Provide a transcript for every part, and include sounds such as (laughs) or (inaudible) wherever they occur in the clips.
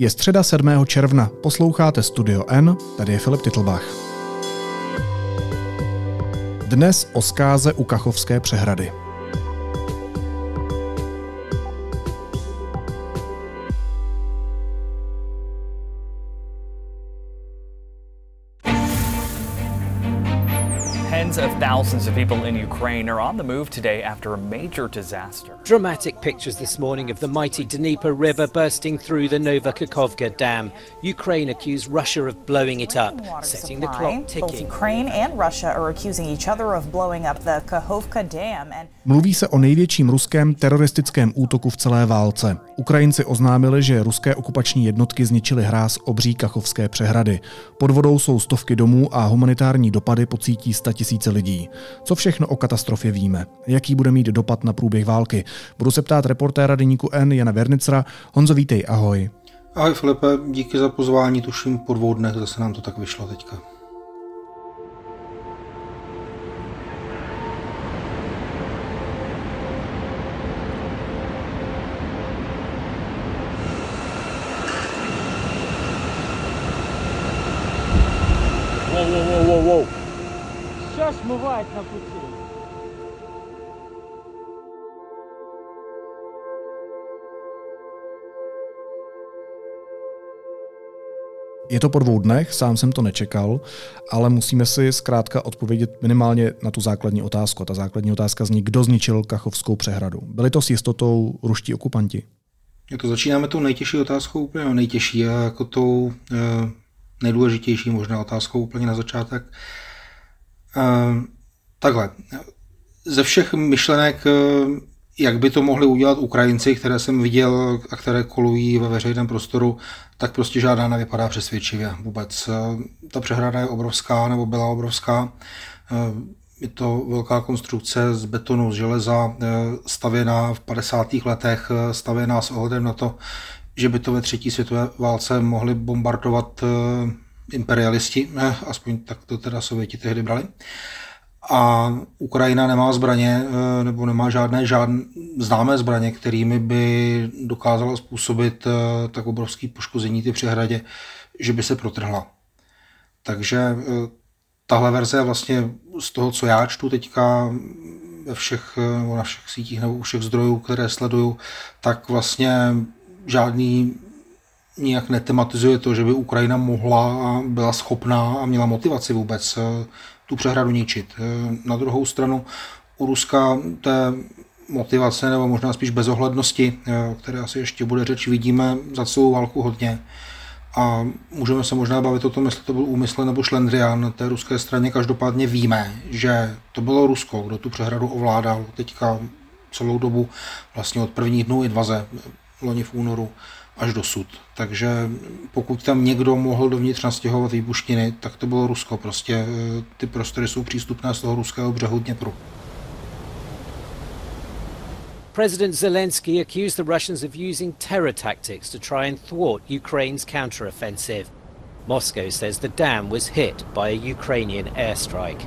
Je středa 7. června, posloucháte Studio N, tady je Filip Titlbach. Dnes o zkáze u Kachovské přehrady. Thousands of people in Ukraine are on the move today after a major disaster. Dramatic pictures this morning of the mighty Dnieper River bursting through the Novakhovka Dam. Ukraine accused Russia of blowing it up, setting the clock ticking. Both Ukraine and Russia are accusing each other of blowing up the Kakhovka Dam. And... Mluví se o největším ruském teroristickém útoku v celé válce. Ukrajinci oznámili, že ruské okupační jednotky zničily hráz obří Kachovské přehrady. Pod vodou jsou stovky domů a humanitární dopady pocítí tisíce lidí. Co všechno o katastrofě víme? Jaký bude mít dopad na průběh války? Budu se ptát reportéra deníku N Jana Vernicra. Honzo, vítej, ahoj. Ahoj Filipe, díky za pozvání, tuším po dvou dnech zase nám to tak vyšlo teďka. kapucinu. Je to po dvou dnech, sám jsem to nečekal, ale musíme si zkrátka odpovědět minimálně na tu základní otázku. Ta základní otázka zní, kdo zničil Kachovskou přehradu. Byli to s jistotou ruští okupanti? Jako začínáme tou nejtěžší otázkou, úplně no, nejtěžší a jako tou e, nejdůležitější možná otázkou úplně na začátek. E, takhle, ze všech myšlenek, eh, jak by to mohli udělat Ukrajinci, které jsem viděl a které kolují ve veřejném prostoru, tak prostě žádná nevypadá přesvědčivě vůbec. Eh, ta přehrada je obrovská, nebo byla obrovská. Eh, je to velká konstrukce z betonu, z železa, stavěná v 50. letech, stavěná s ohledem na to, že by to ve třetí světové válce mohli bombardovat imperialisti, aspoň tak to teda Sověti tehdy brali. A Ukrajina nemá zbraně, eh, nebo nemá žádné žádné známé zbraně, kterými by dokázala způsobit eh, tak obrovské poškození ty přehradě, že by se protrhla. Takže eh, tahle verze je vlastně z toho, co já čtu teďka ve všech, na všech sítích nebo u všech zdrojů, které sleduju, tak vlastně žádný nijak netematizuje to, že by Ukrajina mohla a byla schopná a měla motivaci vůbec tu přehradu ničit. Eh, na druhou stranu u Ruska té motivace nebo možná spíš bezohlednosti, eh, které asi ještě bude řeč, vidíme za celou válku hodně. A můžeme se možná bavit o tom, jestli to byl úmysl nebo šlendrián na té ruské straně. Každopádně víme, že to bylo Rusko, kdo tu přehradu ovládal teďka celou dobu, vlastně od prvních dnů invaze loni v únoru až dosud. Takže pokud tam někdo mohl dovnitř nastěhovat výbuštiny, tak to bylo Rusko. Prostě eh, ty prostory jsou přístupné z toho ruského břehu Dněpru. President Zelensky accused the Russians of using terror tactics to try and thwart Ukraine's counteroffensive. Moscow says the dam was hit by a Ukrainian airstrike.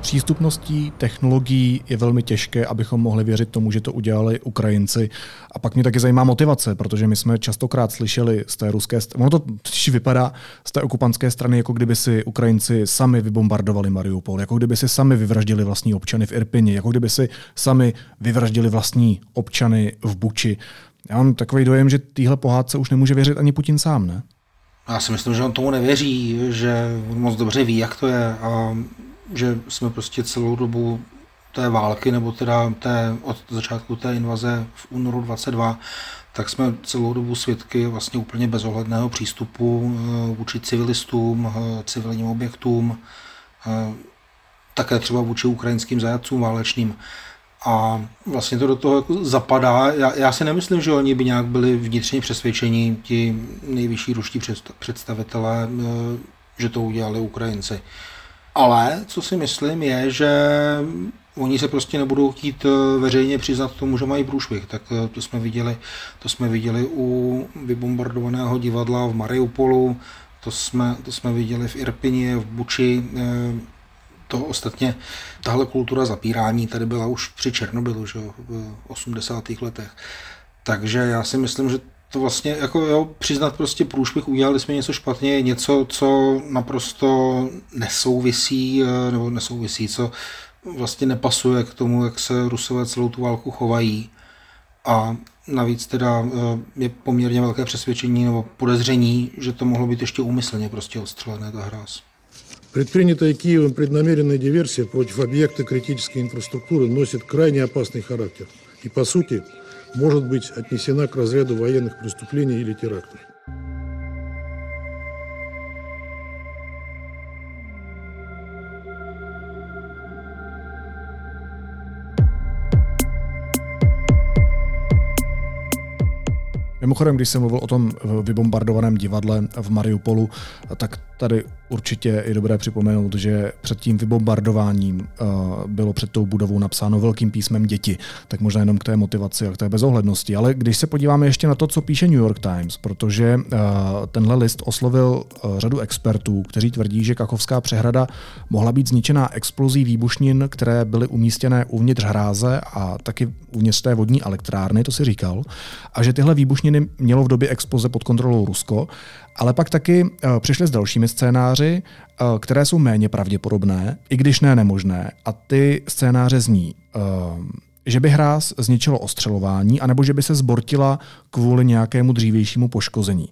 Přístupností technologií je velmi těžké, abychom mohli věřit tomu, že to udělali Ukrajinci. A pak mě taky zajímá motivace, protože my jsme častokrát slyšeli z té ruské ono to vypadá z té okupantské strany, jako kdyby si Ukrajinci sami vybombardovali Mariupol, jako kdyby si sami vyvraždili vlastní občany v Irpini, jako kdyby si sami vyvraždili vlastní občany v Buči. Já mám takový dojem, že téhle pohádce už nemůže věřit ani Putin sám, ne? Já si myslím, že on tomu nevěří, že on moc dobře ví, jak to je a že jsme prostě celou dobu té války, nebo teda té, od začátku té invaze v únoru 22, tak jsme celou dobu svědky vlastně úplně bezohledného přístupu eh, vůči civilistům, eh, civilním objektům, eh, také třeba vůči ukrajinským zajatcům válečným. A vlastně to do toho jako zapadá. Já, já si nemyslím, že oni by nějak byli vnitřně přesvědčení, ti nejvyšší ruští představitelé, že to udělali Ukrajinci. Ale co si myslím je, že oni se prostě nebudou chtít eh, veřejně přiznat tomu, že mají průšvih. Tak eh, to jsme viděli, to jsme viděli u vybombardovaného divadla v Mariupolu, to jsme, to jsme viděli v Irpině, v Buči. Eh, To ostatně, tahle kultura zapírání tady byla už při Černobylu, že v 80. letech. Takže já si myslím, že to vlastně, jako jo, přiznat prostě průšvih, udělali jsme něco špatně, je něco, co naprosto nesouvisí, eh, nebo nesouvisí, co vlastně nepasuje k tomu, jak se Rusové celou tu válku chovají. A navíc teda eh, je poměrně velké přesvědčení nebo podezření, že to mohlo být ještě úmyslně prostě odstřelené ta hráz. Предпринятая Киевом преднамеренная диверсия против объекта критической инфраструктуры носит крайне опасный характер и, по сути, может быть отнесена к разряду военных преступлений или терактов. Mimochodem, když jsem mluvil o tom vybombardovaném divadle v Mariupolu, tak tady určitě je dobré připomenout, že před tím vybombardováním uh, bylo před tou budovou napsáno velkým písmem děti, tak možná jenom k té motivaci a k té bezohlednosti. Ale když se podíváme ještě na to, co píše New York Times, protože uh, tenhle list oslovil uh, řadu expertů, kteří tvrdí, že Kachovská přehrada mohla být zničená explozí výbušnin, které byly umístěné uvnitř hráze a taky uvnitř té vodní elektrárny, to si říkal, a že tyhle výbušniny mělo v době exploze pod kontrolou Rusko ale pak taky uh, přišli s dalšími scénáři, uh, které jsou méně pravděpodobné, i když ne nemožné. A ty scénáře zní, uh, že by hráz zničilo ostřelování, anebo že by se zbortila kvůli nějakému dřívějšímu poškození.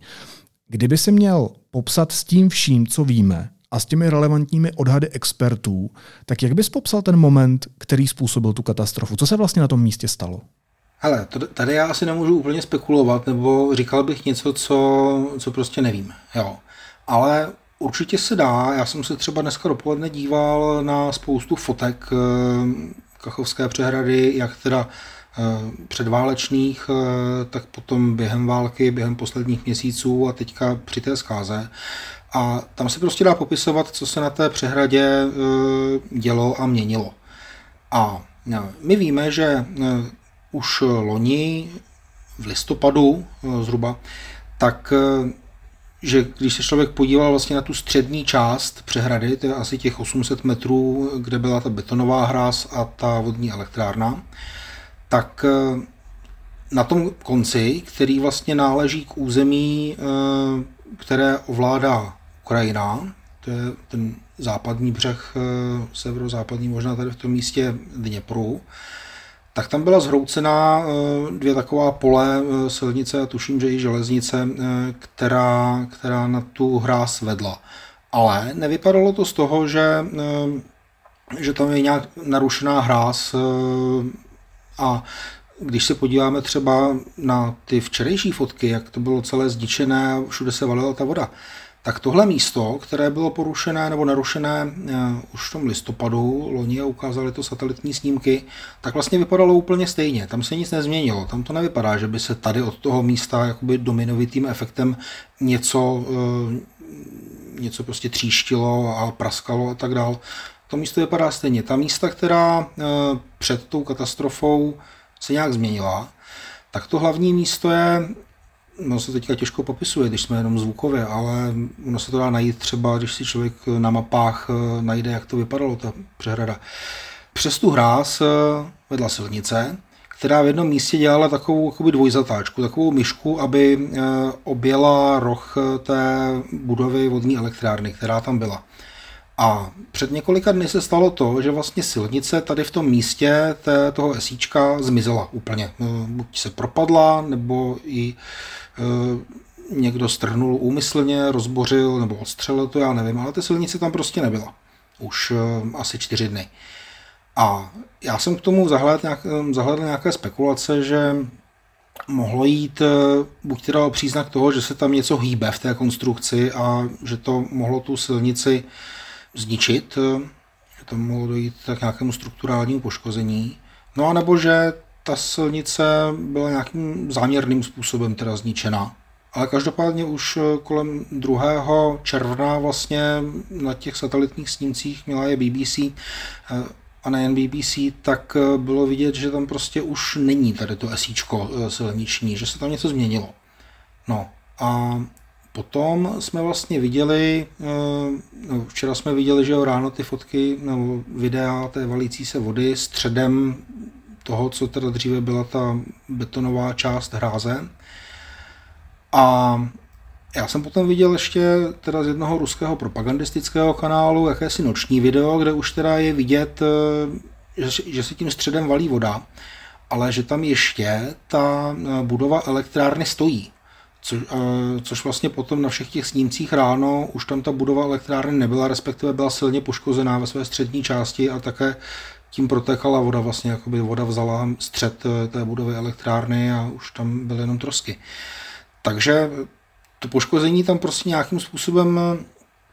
Kdyby si měl popsat s tím vším, co víme, a s těmi relevantními odhady expertů, tak jak bys popsal ten moment, který způsobil tu katastrofu? Co se vlastně na tom místě stalo? Hele, tady já asi nemůžu úplně spekulovat, nebo říkal bych něco, co, co prostě nevím. Jo. Ale určitě se dá. Já jsem se třeba dneska dopoledne díval na spoustu fotek eh, Kachovské přehrady, jak teda eh, předválečných, eh, tak potom během války, během posledních měsíců a teďka při té zkáze. A tam se prostě dá popisovat, co se na té přehradě dělo a měnilo. A my víme, že už loni v listopadu eh, zhruba, tak eh, že když se člověk podíval vlastně na tu střední část přehrady, to je asi těch 800 metrů, kde byla ta betonová hráz a ta vodní elektrárna, tak eh, na tom konci, který vlastně náleží k území, které ovládá Ukrajina, to je ten západní břeh, severozápadní možná tady v tom místě Dněpru, tak tam byla zhroucená eh, dvě taková pole eh, silnice a tuším, že i železnice, eh, která, která na tu hráz vedla. Ale nevypadalo to z toho, že, že tam je nějak narušená hráz a když se podíváme třeba na ty včerejší fotky, jak to bylo celé zdičené a všude se valila ta voda, tak tohle místo, které bylo porušené nebo narušené eh, už v tom listopadu loni a ukázali to satelitní snímky, tak vlastně vypadalo úplně stejně. Tam se nic nezměnilo. Tam to nevypadá, že by se tady od toho místa jakoby dominovitým efektem něco, eh, něco prostě tříštilo a praskalo a tak dál. To místo vypadá stejně. Ta místa, která eh, před tou katastrofou se nějak změnila, tak to hlavní místo je No se teďka těžko popisuje, když jsme jenom zvukově, ale ono se to dá najít třeba, když si člověk na mapách eh, najde, jak to vypadalo, ta přehrada. Přes tu hráz eh, vedla silnice, která v jednom místě dělala takovou jakoby dvojzatáčku, takovou myšku, aby eh, objela roh té budovy vodní elektrárny, která tam byla. A před několika dny se stalo to, že vlastně silnice tady v tom místě té, toho esíčka zmizela úplně. Buď se propadla, nebo i někdo strhnul úmyslně, rozbořil nebo odstřelil to, já nevím, ale ta silnice tam prostě nebyla. Už eh, asi čtyři dny. A já jsem k tomu zahledl, nějak, eh, zahledl nějaké spekulace, že mohlo jít buď teda o příznak toho, že se tam něco hýbe v té konstrukci a že to mohlo tu silnici zničit, že to mohlo dojít k nějakému strukturálnímu poškození, no a nebo že ta silnice byla nějakým záměrným způsobem teda zničena. Ale každopádně už eh, kolem 2. června vlastně na těch satelitních snímcích měla je BBC eh, a nejen BBC, tak eh, bylo vidět, že tam prostě už není tady to esíčko silniční, že se tam něco změnilo. No a potom jsme vlastně viděli, no, včera jsme viděli, že ráno ty fotky nebo videa té valící se vody středem toho, co teda dříve byla ta betonová část hráze. A já jsem potom viděl ještě teda z jednoho ruského propagandistického kanálu jakési noční video, kde už teda je vidět, že, že se tím středem valí voda, ale že tam ještě ta budova elektrárny stojí. Co, což vlastně potom na všech těch snímcích ráno už tam ta budova elektrárny nebyla, respektive byla silně poškozená ve své střední části a také tím protékala voda, vlastně jakoby voda vzala střed eh, té budovy elektrárny a už tam byly jenom trosky. Takže to poškození tam prostě nějakým způsobem eh,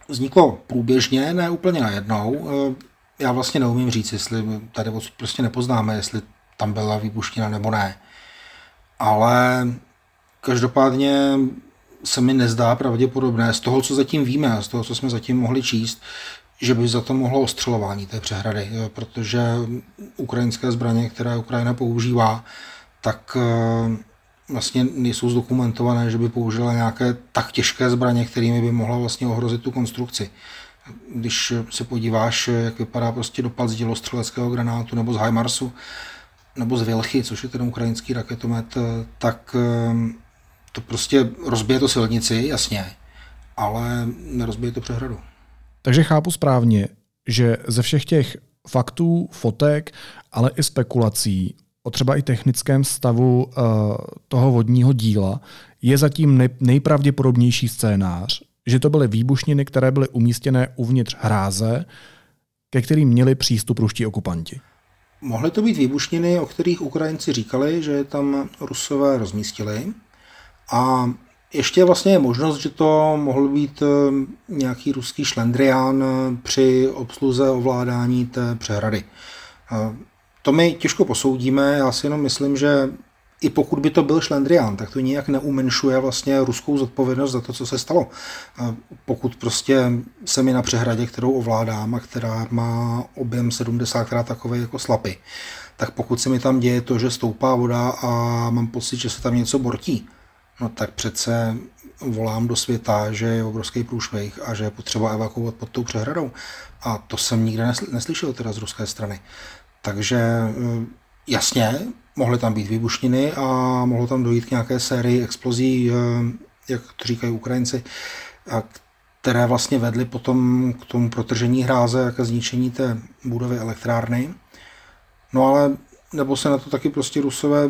vzniklo průběžně, ne úplně najednou. Eh, já vlastně neumím říct, jestli tady prostě nepoznáme, jestli tam byla výbuština nebo ne. Ale každopádně se mi nezdá pravděpodobné z toho, co zatím víme, z toho, co jsme zatím mohli číst, že by za to mohlo ostřelování té přehrady, protože ukrajinské zbraně, které Ukrajina používá, tak eh, vlastně nejsou zdokumentované, že by použila nějaké tak těžké zbraně, kterými by mohla vlastně ohrozit tu konstrukci. Když se podíváš, jak vypadá prostě dopad z dělostřeleckého granátu nebo z HIMARSu, nebo z Vilchy, což je ten ukrajinský raketomet, eh, tak eh, to prostě rozbije to silnici, jasně, ale nerozbije to přehradu. Takže chápu správně, že ze všech těch faktů, fotek, ale i spekulací o třeba i technickém stavu uh, toho vodního díla je zatím nej, nejpravděpodobnější scénář, že to byly výbušniny, které byly umístěné uvnitř hráze, ke kterým měli přístup ruští okupanti. Mohly to být výbušniny, o kterých Ukrajinci říkali, že je tam Rusové rozmístili. A ještě vlastně je možnost, že to mohl být eh, nějaký ruský šlendrián eh, při obsluze ovládání té přehrady. Eh, to my těžko posoudíme, já si jenom myslím, že i pokud by to byl šlendrián, tak to nijak neumenšuje vlastně ruskou zodpovědnost za to, co se stalo. Pokud prostě se mi na přehradě, kterou ovládám a která má objem 70 krát takový jako slapy, tak pokud se mi tam děje to, že stoupá voda a mám pocit, že se tam něco bortí, no tak přece volám do světa, že je obrovský průšvih a že je potřeba evakuovat pod tou přehradou. A to jsem nikde neslyšel teda z ruské strany. Takže eh, jasně, mohly tam být výbušniny a mohlo tam dojít k nějaké sérii explozí, eh, jak to říkají Ukrajinci, které vlastně vedly potom k tomu protržení hráze a ke zničení té budovy elektrárny. No ale nebo se na to taky prostě Rusové,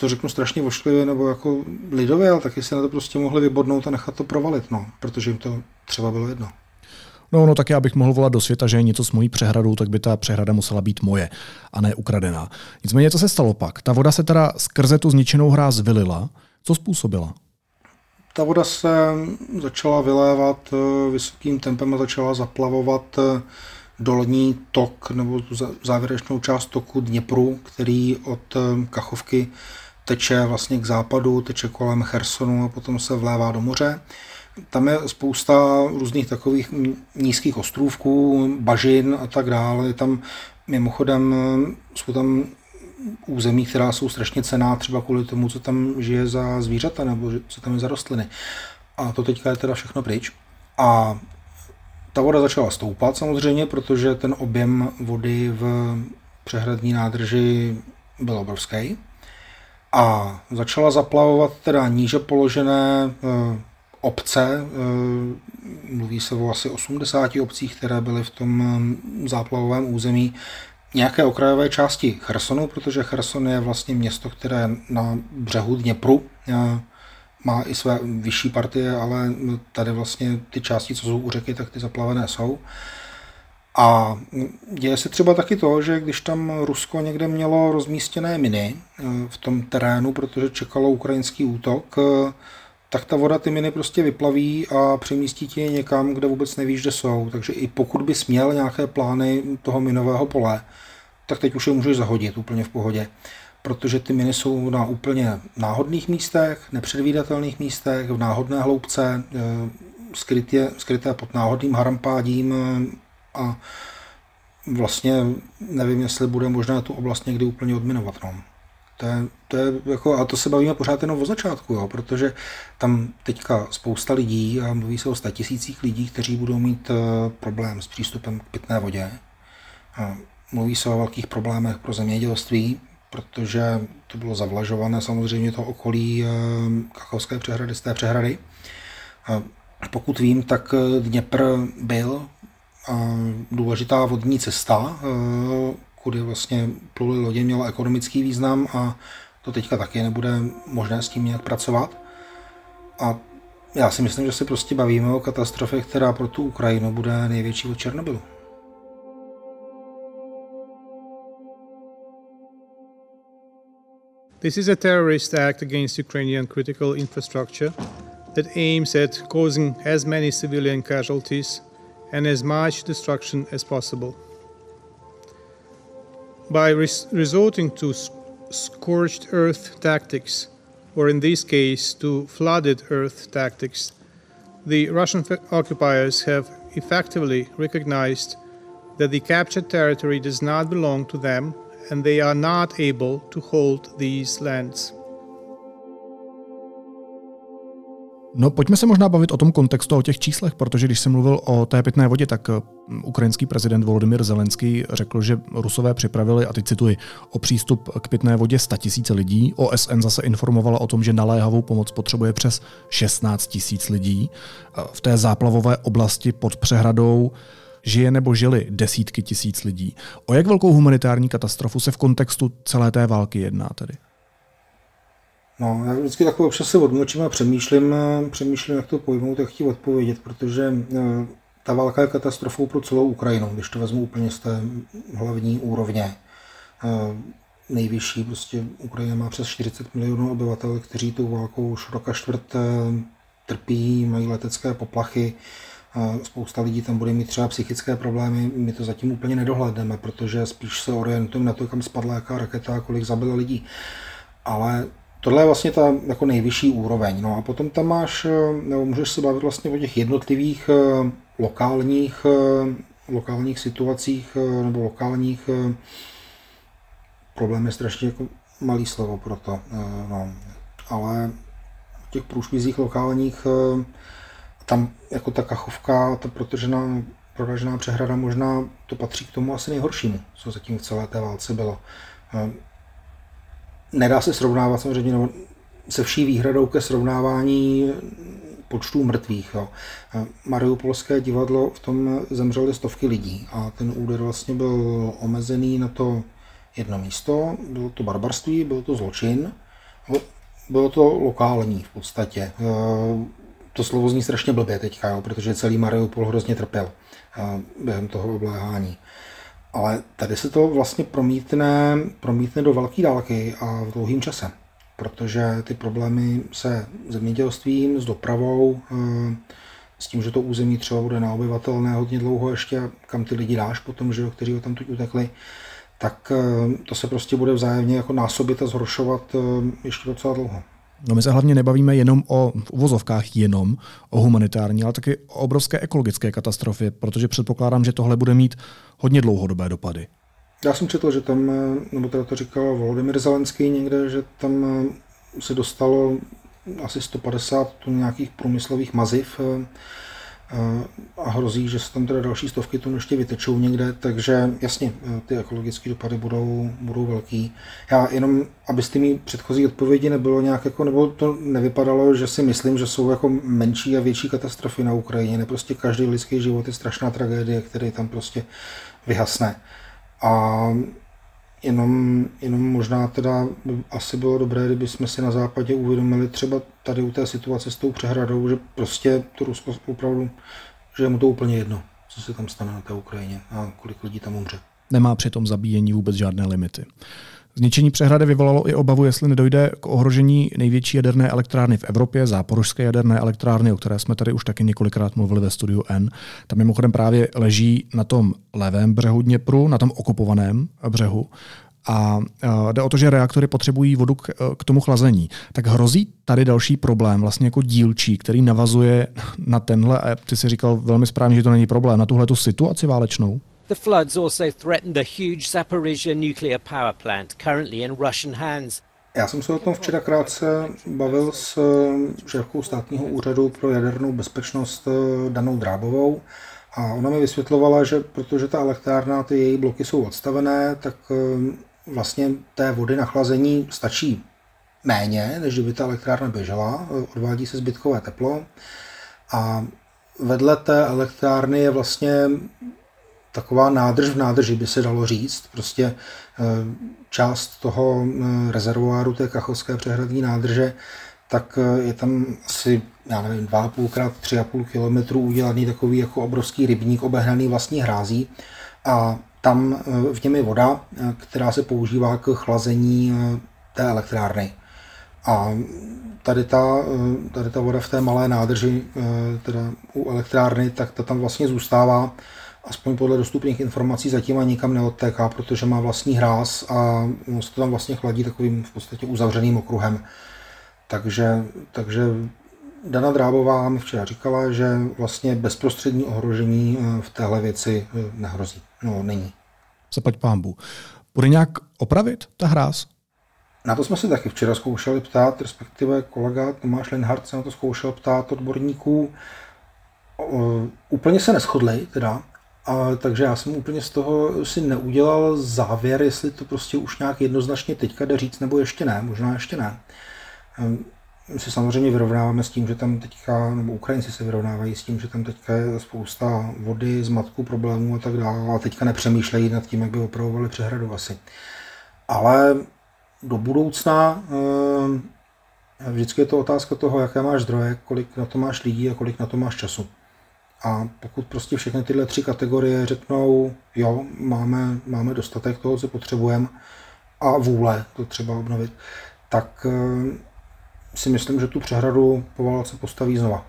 to řeknu strašně vošklivě, nebo jako lidově, ale taky se na to prostě mohli vybodnout a nechat to provalit, no, protože jim to třeba bylo jedno. No, no, tak já bych mohl volat do světa, že je něco s mojí přehradou, tak by ta přehrada musela být moje a ne ukradená. Nicméně, co se stalo pak? Ta voda se teda skrze tu zničenou hráz vylila. Co způsobila? Ta voda se začala vylévat eh, vysokým tempem a začala zaplavovat eh, dolní tok nebo závěrečnou část toku Dněpru, který od eh, Kachovky teče vlastně k západu, teče kolem Chersonu a potom se vlévá do moře. Tam je spousta různých takových nízkých ostrůvků, bažin a tak dále. Je tam mimochodem jsou tam území, která jsou strašně cená třeba kvůli tomu, co tam žije za zvířata nebo co tam je za rostliny. A to teďka je teda všechno pryč. A ta voda začala stoupat samozřejmě, protože ten objem vody v přehradní nádrži byl obrovský. A začala zaplavovat teda níže položené eh, obce, eh, mluví se o asi 80 obcích, které byly v tom eh, záplavovém území, nějaké okrajové části Chersonu, protože Cherson je vlastně město, které na břehu Dněpru má i své vyšší partie, ale tady vlastně ty části, co jsou u řeky, tak ty zaplavené jsou. A děje se třeba taky to, že když tam Rusko někde mělo rozmístěné miny eh, v tom terénu, protože čekalo ukrajinský útok, eh, tak ta voda ty miny prostě vyplaví a přemístí ti je někam, kde vůbec nevíš, kde jsou. Takže i pokud bys měl nějaké plány toho minového pole, tak teď už je můžeš zahodit úplně v pohodě protože ty miny jsou na úplně náhodných místech, nepředvídatelných místech, v náhodné hloubce, eh, skrytě, skryté pod náhodným harampádím eh, a vlastně nevím, jestli bude možné tu oblast někdy úplně odminovat. No. To je, to je jako, a to se bavíme pořád jenom o začátku, jo, protože tam teďka spousta lidí, a mluví se o tisících lidí, kteří budou mít uh, problém s přístupem k pitné vodě. A mluví se o velkých problémech pro zemědělství, protože to bylo zavlažované samozřejmě to okolí uh, Kachovské přehrady, z té přehrady. Pokud vím, tak Dněpr byl důležitá vodní cesta, kudy vlastně pluly lodě měla ekonomický význam a to teďka taky nebude možné s tím nějak pracovat. A já si myslím, že se prostě bavíme o katastrofě, která pro tu Ukrajinu bude největší od Černobylu. This is a terrorist act against Ukrainian critical infrastructure that aims at causing as many civilian casualties and as much destruction as possible. By res- resorting to scorched earth tactics, or in this case, to flooded earth tactics, the Russian occupiers have effectively recognized that the captured territory does not belong to them and they are not able to hold these lands. No pojďme se možná bavit o tom kontextu o těch číslech, protože když jsem mluvil o té pitné vodě, tak eh, ukrajinský prezident Volodymyr Zelenský řekl, že Rusové připravili, a teď cituji, o přístup k pitné vodě 100 tisíce lidí. OSN zase informovala o tom, že naléhavou pomoc potřebuje přes 16 tisíc lidí. Eh, v té záplavové oblasti pod přehradou žije nebo žili desítky tisíc lidí. O jak velkou humanitární katastrofu se v kontextu celé té války jedná tedy? No, já vždycky takové občas se odmlčím a přemýšlím, přemýšlím, jak to pojmout, jak chtít odpovědět, protože eh, ta válka je katastrofou pro celou Ukrajinu, když to vezmu úplně z té hlavní úrovně. Eh, nejvyšší, prostě Ukrajina má přes 40 milionů obyvatel, kteří tou válkou už roka čtvrt eh, trpí, mají letecké poplachy, spousta lidí tam bude mít třeba psychické problémy, my to zatím úplně nedohledneme, protože spíš se orientujeme na to, kam spadla jaká raketa a kolik zabila lidí. Ale Tohle je vlastně ta jako nejvyšší úroveň. No a potom tam máš, eh, nebo můžeš se bavit vlastně o těch jednotlivých eh, lokálních, eh, lokálních situacích nebo lokálních problém je strašně jako malý slovo pro to. No. Ale v těch průšvizích lokálních tam jako ta kachovka, ta protržená, proražená přehrada možná to patří k tomu asi nejhoršímu, co zatím v celé té válce bylo nedá se srovnávat samozřejmě no, se vší výhradou ke srovnávání počtů mrtvých. Jo. Mariupolské divadlo v tom zemřely stovky lidí a ten úder vlastně byl omezený na to jedno místo. Bylo to barbarství, byl to zločin, bylo to lokální v podstatě. E, to slovo zní strašně blbě teďka, jo, protože celý Mariupol hrozně trpěl e, během toho obléhání. Ale tady se to vlastně promítne, promítne do velké dálky a v dlouhým čase, protože ty problémy se zemědělstvím, s dopravou, s tím, že to území třeba bude neobyvatelné hodně dlouho ještě, kam ty lidi dáš potom, že jo, kteří ho tam tu utekli, tak eh, to se prostě bude vzájemně jako násobit a zhoršovat eh, ještě docela dlouho. No my se hlavně nebavíme jenom o, v uvozovkách jenom o humanitární, ale taky o obrovské ekologické katastrofě, protože předpokládám, že tohle bude mít hodně dlouhodobé dopady. Já jsem četl, že tam, nebo teda to říkal Volodymyr Zelenský někde, že tam se dostalo asi 150 tun nějakých průmyslových maziv a hrozí, že se tam teda další stovky tun ještě vytečou někde, takže jasně, ty ekologické dopady budou, budou velký. Já jenom, abyste mi předchozí odpovědi nebylo nějak jako, nebo to nevypadalo, že si myslím, že jsou jako menší a větší katastrofy na Ukrajině. Ne prostě každý lidský život je strašná tragédie, který tam prostě vyhasne. A Jenom, jenom možná teda asi bylo dobré, kdyby jsme si na západě uvědomili třeba tady u té situace s tou přehradou, že prostě to Rusko opravdu, že je mu to úplně jedno, co se tam stane na té Ukrajině a kolik lidí tam umře. Nemá při tom zabíjení vůbec žádné limity. Zničení přehrady vyvolalo i obavu, jestli nedojde k ohrožení největší jaderné elektrárny v Evropě, záporožské jaderné elektrárny, o které jsme tady už taky několikrát mluvili ve studiu N. Tam mimochodem právě leží na tom levém břehu Dněpru, na tom okupovaném břehu. A jde o to, že reaktory potřebují vodu k, k tomu chlazení. Tak hrozí tady další problém, vlastně jako dílčí, který navazuje na tenhle, a ty si říkal velmi správně, že to není problém, na tuhle tu situaci válečnou? The floods also threatened the huge Zaporizhia nuclear power plant, currently in Russian hands. Já jsem se o tom včera krátce bavil s eh, šéfkou státního úřadu pro jadernou bezpečnost eh, Danou Drábovou a ona mi vysvětlovala, že protože ta elektrárna, ty její bloky jsou odstavené, tak eh, vlastně té vody na chlazení stačí méně, než kdyby ta elektrárna běžela, odvádí se zbytkové teplo a vedle té elektrárny je vlastně taková nádrž v nádrži, by se dalo říct. Prostě eh, část toho eh, rezervoáru té kachovské přehradní nádrže, tak eh, je tam asi, já nevím, 2,5 krát 3,5 kilometru udělaný takový jako obrovský rybník obehnaný vlastní hrází a tam v něm je voda, která se používá k chlazení té elektrárny. A tady ta, tady ta voda v té malé nádrži, teda u elektrárny, tak ta tam vlastně zůstává aspoň podle dostupných informací zatím ani nikam neodtéká, protože má vlastní hráz a se to tam vlastně chladí takovým v podstatě uzavřeným okruhem. Takže, takže Dana Drábová mi včera říkala, že vlastně bezprostřední ohrožení eh, v téhle věci eh, nehrozí. No, není. Zaplať pámbu. Bude nějak opravit ta hráz? Na to jsme se taky včera zkoušeli ptát, respektive kolega Tomáš Lenhardt se na to zkoušel ptát odborníků. Úplně se neschodli, teda, a, takže já jsem úplně z toho si neudělal závěr, jestli to prostě už nějak jednoznačně teďka jde říct, nebo ještě ne, možná ještě ne. Ehm, my se samozřejmě vyrovnáváme s tím, že tam teďka, nebo Ukrajinci se vyrovnávají s tím, že tam teďka je spousta vody, zmatku, problémů a tak dále, a teďka nepřemýšlejí nad tím, jak by opravovali přehradu asi. Ale do budoucna ehm, vždycky je to otázka toho, jaké máš zdroje, kolik na to máš lidí a kolik na to máš času. A pokud prostě všechny tyhle tři kategorie řeknou, jo, máme, máme dostatek toho, co potřebujeme a vůle to třeba obnovit, tak eh, si myslím, že tu přehradu po válce postaví znova.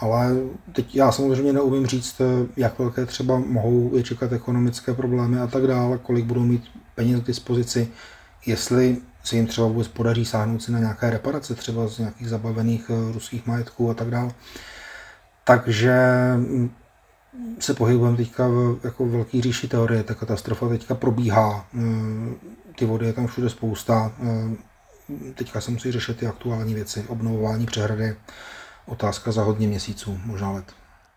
Ale teď já samozřejmě neumím říct, eh, jak velké třeba mohou je čekat ekonomické problémy a tak dále, kolik budou mít peněz k dispozici, jestli se jim třeba vůbec podaří sáhnout si na nějaké reparace, třeba z nějakých zabavených eh, ruských majetků a tak dále. Takže mm, se pohybujeme teďka v jako velký říši teorie. Ta katastrofa teďka probíhá. Mm, ty vody je tam všude spousta. Mm, teďka se musí řešit ty aktuální věci. Obnovování přehrady. Otázka za hodně měsíců, možná let.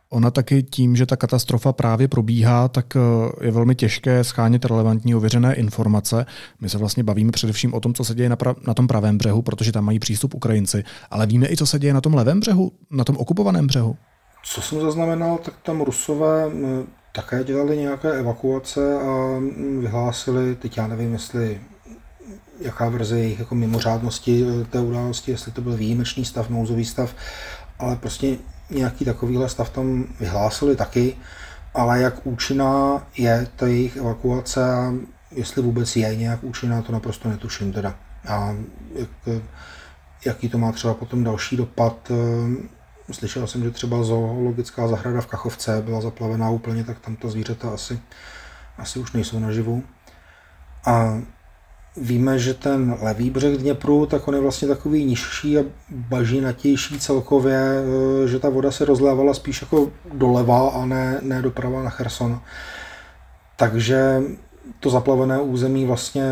Ona taky tím, že ta katastrofa právě probíhá, tak eh, je velmi těžké schánět relevantní ověřené informace. My se vlastně bavíme především o tom, co se děje na, pra- na tom pravém břehu, protože tam mají přístup Ukrajinci, ale víme i, co se děje na tom levém břehu, na tom okupovaném břehu. Co jsem zaznamenal, tak tam Rusové také dělali nějaké evakuace a vyhlásili, teď já nevím, jestli jaká verze jejich jako mimořádnosti e, té události, jestli to byl výjimečný stav, nouzový stav, ale prostě nějaký takovýhle stav tam vyhlásili taky, ale jak účinná je ta jejich evakuace a jestli vůbec je nějak účinná, to naprosto netuším teda. A jak, jaký to má třeba potom další dopad, e, Slyšel jsem, že třeba zoologická zahrada v Kachovce byla zaplavená úplně, tak tam ta zvířata asi, asi už nejsou naživu. A víme, že ten levý břeh Dněpru, tak on je vlastně takový nižší a bažinatější celkově, e, že ta voda se rozlévala spíš jako doleva a ne, ne doprava na Cherson. Takže to zaplavené území vlastně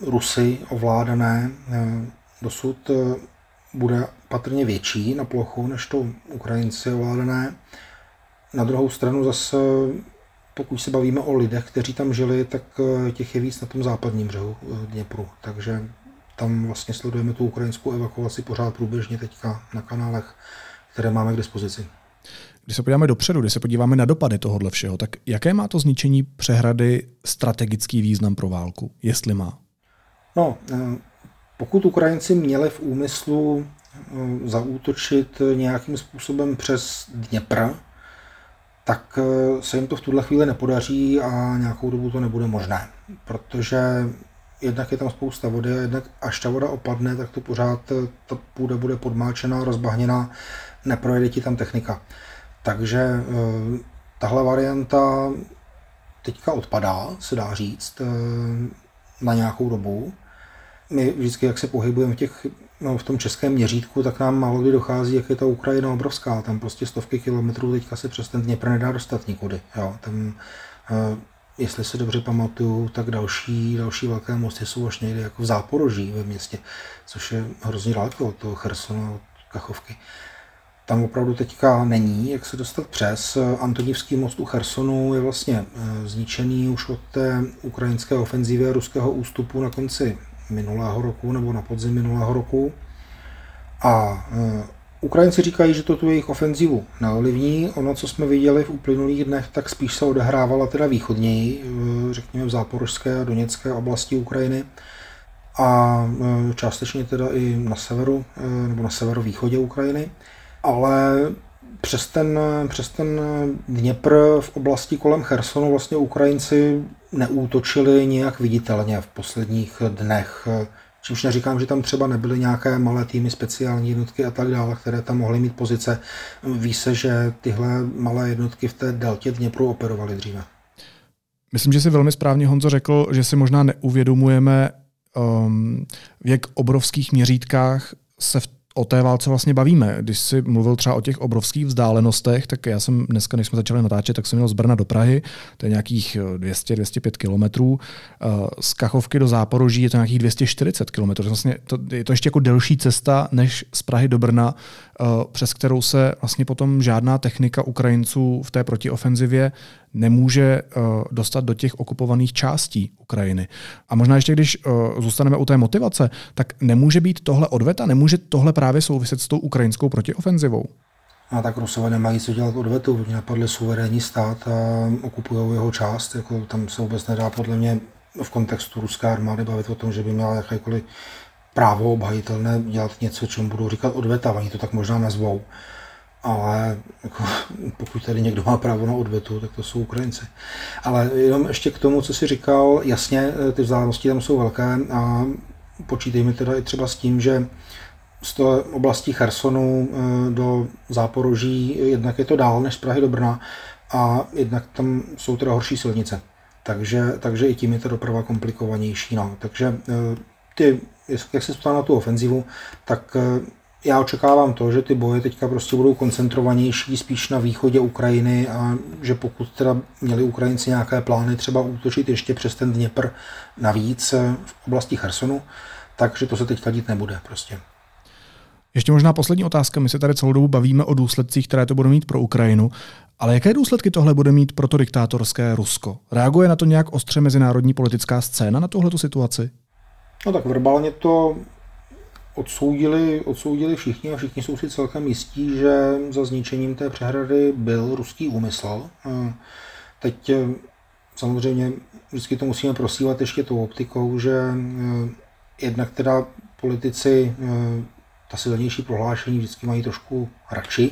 Rusy ovládané e, dosud e, bude patrně větší na plochu než to Ukrajinci ovládané. Na druhou stranu zase, pokud se bavíme o lidech, kteří tam žili, tak eh, těch je víc na tom západním břehu eh, Dněpru. Takže tam vlastně sledujeme tu ukrajinskou evakuaci pořád průběžně teďka na kanálech, které máme k dispozici. Když se podíváme dopředu, když se podíváme na dopady tohohle všeho, tak jaké má to zničení přehrady strategický význam pro válku, jestli má? No, eh, pokud Ukrajinci měli v úmyslu zaútočit nějakým způsobem přes Dněpr, tak eh, se jim to v tuhle chvíli nepodaří a nějakou dobu to nebude možné, protože jednak je tam spousta vody a jednak až ta voda opadne, tak to pořád eh, ta půda bude podmáčená, rozbahněná, neprojede ti tam technika. Takže tahle varianta teďka odpadá, se dá říct, na nějakou dobu. My vždycky, jak se pohybujeme v těch no, v tom českém měřítku, tak nám málo kdy dochází, jak je ta Ukrajina obrovská. Tam prostě stovky kilometrů teďka se přes ten Dněpr nedá dostat nikudy. Jo. Tam, uh, jestli se dobře pamatuju, tak další, další velké mosty jsou až někde jako v Záporoží ve městě, což je hrozně daleko od toho Chersonu, od Kachovky. Tam opravdu teďka není, jak se dostat přes. Antonivský most u Chersonu je vlastně eh, zničený už od té ukrajinské ofenzívy a ruského ústupu na konci minulého roku nebo na podzim minulého roku. A eh, Ukrajinci říkají, že to tu jejich ofenzivu neovlivní. Ono, co jsme viděli v uplynulých dnech, tak spíš se odehrávala teda východněji, eh, řekněme v záporožské a doněcké oblasti Ukrajiny a eh, částečně teda i na severu nebo na severovýchodě Ukrajiny. Ale přes ten, přes ten Dněpr v oblasti kolem Chersonu vlastně Ukrajinci neútočili nějak viditelně v posledních dnech. Čímž neříkám, že tam třeba nebyly nějaké malé týmy, speciální jednotky a tak dále, které tam mohly mít pozice. Ví se, že tyhle malé jednotky v té deltě Dněpru operovaly dříve. Myslím, že si velmi správně Honzo řekl, že si možná neuvědomujeme, um, v jak obrovských měřítkách se v o té válce vlastně bavíme. Když si mluvil třeba o těch obrovských vzdálenostech, tak já jsem dneska, než jsme začali natáčet, tak jsem měl z Brna do Prahy, to je nějakých 200-205 kilometrů. Eh, z Kachovky do Záporoží je to nějakých 240 kilometrů. Vlastně to, je to ještě jako delší cesta než z Prahy do Brna, eh, přes kterou se vlastně potom žádná technika Ukrajinců v té protiofenzivě nemůže uh, dostat do těch okupovaných částí Ukrajiny. A možná ještě, když uh, zůstaneme u té motivace, tak nemůže být tohle odveta, nemůže tohle právě souviset s tou ukrajinskou protiofenzivou? A tak Rusové nemají co dělat odvetu, oni napadli suverénní stát a okupují jeho část, jako tam se vůbec nedá podle mě v kontextu ruské armády bavit o tom, že by měla jakékoliv právo obhajitelné dělat něco, čemu budou říkat odveta, oni to tak možná nazvou ale jako, (laughs) pokud tady někdo má právo na odvetu, tak to jsou Ukrajinci. Ale jenom ještě k tomu, co jsi říkal, jasně, ty vzdálenosti tam jsou velké a počítejme teda i třeba s tím, že z té oblasti Chersonu eh, do Záporoží jednak je to dál než z Prahy do Brna a jednak tam jsou teda horší silnice. Takže, takže i tím je ta doprava komplikovanější. No. Takže eh, ty, jak se ptal na tu ofenzivu, tak eh, já očekávám to, že ty boje teďka prostě budou koncentrovanější spíš na východě Ukrajiny a že pokud teda měli Ukrajinci nějaké plány třeba útočit ještě přes ten Dněpr navíc eh, v oblasti Chersonu, takže to se teďka dít nebude prostě. Ještě možná poslední otázka. My se tady celou dobu bavíme o důsledcích, které to bude mít pro Ukrajinu. Ale jaké důsledky tohle bude mít pro to diktátorské Rusko? Reaguje na to nějak ostře mezinárodní politická scéna na tuhletu situaci? No tak verbálně to odsoudili, odsoudili všichni a všichni jsou si celkem jistí, že za zničením té přehrady byl ruský úmysl. Teď eh, samozřejmě vždycky to musíme prosívat ještě tou optikou, že eh, jednak teda politici eh, ta silnější prohlášení vždycky mají trošku radši.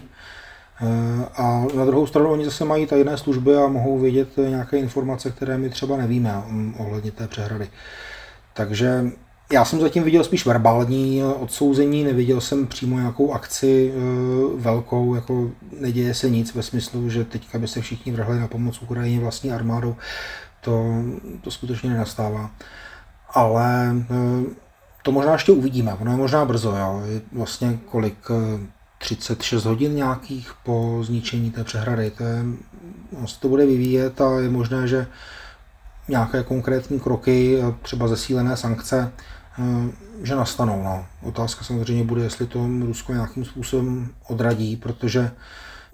A na druhou stranu oni zase mají tajné služby a mohou vědět nějaké informace, které my třeba nevíme mm, ohledně té přehrady. Takže já jsem zatím viděl spíš verbální odsouzení, neviděl jsem přímo nějakou akci e, velkou, jako neděje se nic ve smyslu, že teďka by se všichni vrhli na pomoc Ukrajině vlastní armádou. To, to skutečně nenastává. Ale e, to možná ještě uvidíme, ono je možná brzo, jo. Vlastně kolik, 36 e, hodin nějakých po zničení té přehrady. To, je, no, to bude vyvíjet a je možné, že nějaké konkrétní kroky, třeba zesílené sankce, Eh, že nastanou. No. Otázka samozřejmě bude, jestli to Rusko nějakým způsobem odradí, protože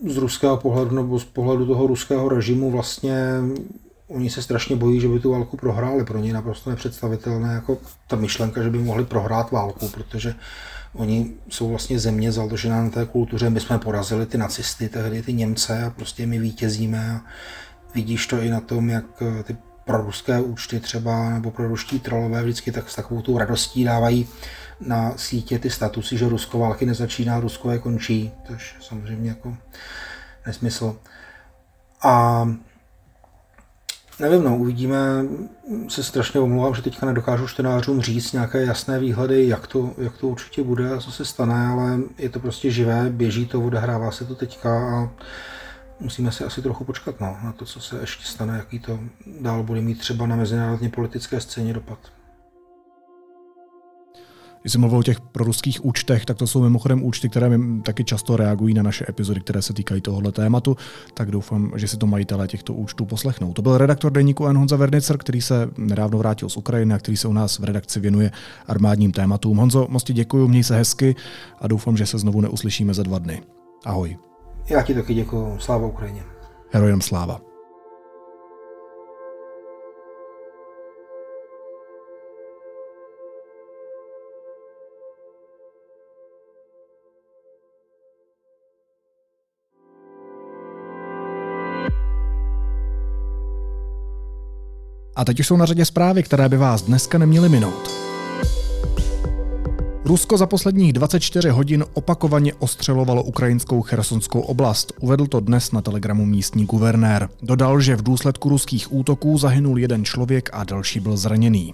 z ruského pohledu nebo z pohledu toho ruského režimu vlastně oni se strašně bojí, že by tu válku prohráli. Pro ně naprosto nepředstavitelné jako ta myšlenka, že by mohli prohrát válku, protože oni jsou vlastně země založená na té kultuře. My jsme porazili ty nacisty, tehdy ty Němce a prostě my vítězíme. A vidíš to i na tom, jak ty pro ruské účty třeba, nebo pro ruští trolové vždycky tak s takovou tu radostí dávají na sítě ty statusy, že Rusko války nezačíná, Rusko je končí, což je samozřejmě jako nesmysl. A nevím, no, uvidíme, se strašně omlouvám, že teďka nedokážu čtenářům říct nějaké jasné výhledy, jak to, jak to určitě bude a co se stane, ale je to prostě živé, běží to, odehrává se to teďka a musíme si asi trochu počkat no, na to, co se ještě stane, jaký to dál bude mít třeba na mezinárodně politické scéně dopad. Když jsem mluvil o těch proruských účtech, tak to jsou mimochodem účty, které taky často reagují na naše epizody, které se týkají tohohle tématu, tak doufám, že si to majitelé těchto účtů poslechnou. To byl redaktor deníku N. Honza Vernicer, který se nedávno vrátil z Ukrajiny a který se u nás v redakci věnuje armádním tématům. Honzo, moc ti děkuji, měj se hezky a doufám, že se znovu neuslyšíme za dva dny. Ahoj. Já ti taky děkuji. Sláva Ukrajině. Herojem sláva. A teď už jsou na řadě zprávy, které by vás dneska neměly minout. Rusko za posledních 24 hodin opakovaně ostřelovalo ukrajinskou chersonskou oblast. Uvedl to dnes na telegramu místní guvernér. Dodal, že v důsledku ruských útoků zahynul jeden člověk a další byl zraněný.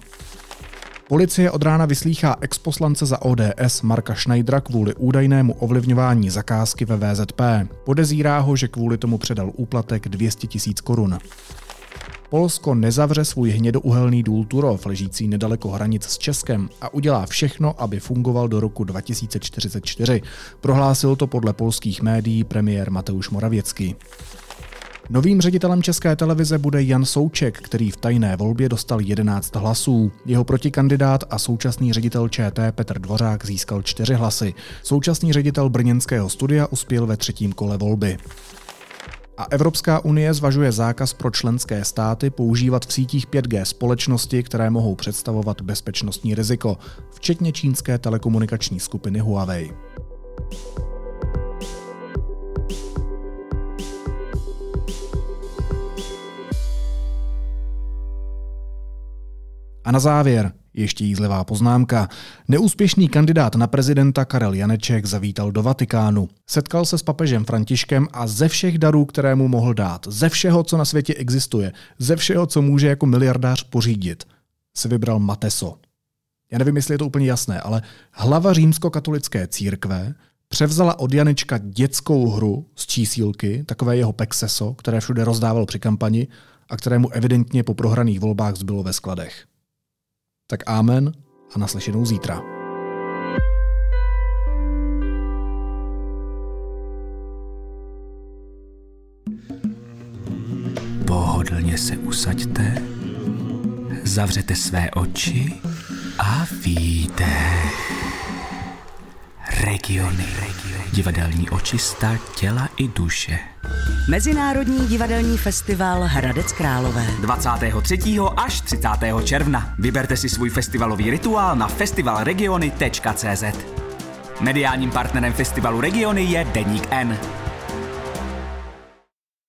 Policie od rána vyslýchá exposlance za ODS Marka Schneidera kvůli údajnému ovlivňování zakázky ve VZP. Podezírá ho, že kvůli tomu předal úplatek 200 tisíc korun. Polsko nezavře svůj hnědouhelný důl Turov, ležící nedaleko hranic s Českem, a udělá všechno, aby fungoval do roku 2044. Prohlásil to podle polských médií premiér Mateusz Moravěcký. Novým ředitelem České televize bude Jan Souček, který v tajné volbě dostal 11 hlasů. Jeho protikandidát a současný ředitel ČT Petr Dvořák získal 4 hlasy. Současný ředitel brněnského studia uspěl ve třetím kole volby. A Evropská unie zvažuje zákaz pro členské státy používat v sítích 5G společnosti, které mohou představovat bezpečnostní riziko, včetně čínské telekomunikační skupiny Huawei. A na závěr ještě jízlivá poznámka. Neúspěšný kandidát na prezidenta Karel Janeček zavítal do Vatikánu. Setkal se s papežem Františkem a ze všech darů, které mu mohl dát, ze všeho, co na světě existuje, ze všeho, co může jako miliardář pořídit, se vybral Mateso. Já nevím, jestli je to úplně jasné, ale hlava římskokatolické církve převzala od Janečka dětskou hru z čísílky, takové jeho pexeso, které všude rozdával při kampani a kterému evidentně po prohraných volbách zbylo ve skladech. Tak amen a naslyšenou zítra. Pohodlně se usaďte, zavřete své oči a výdech. Regiony. Divadelní očista těla i duše. Mezinárodní divadelní festival Hradec Králové. 23. až 30. června. Vyberte si svůj festivalový rituál na festivalregiony.cz. Mediálním partnerem festivalu Regiony je Deník N.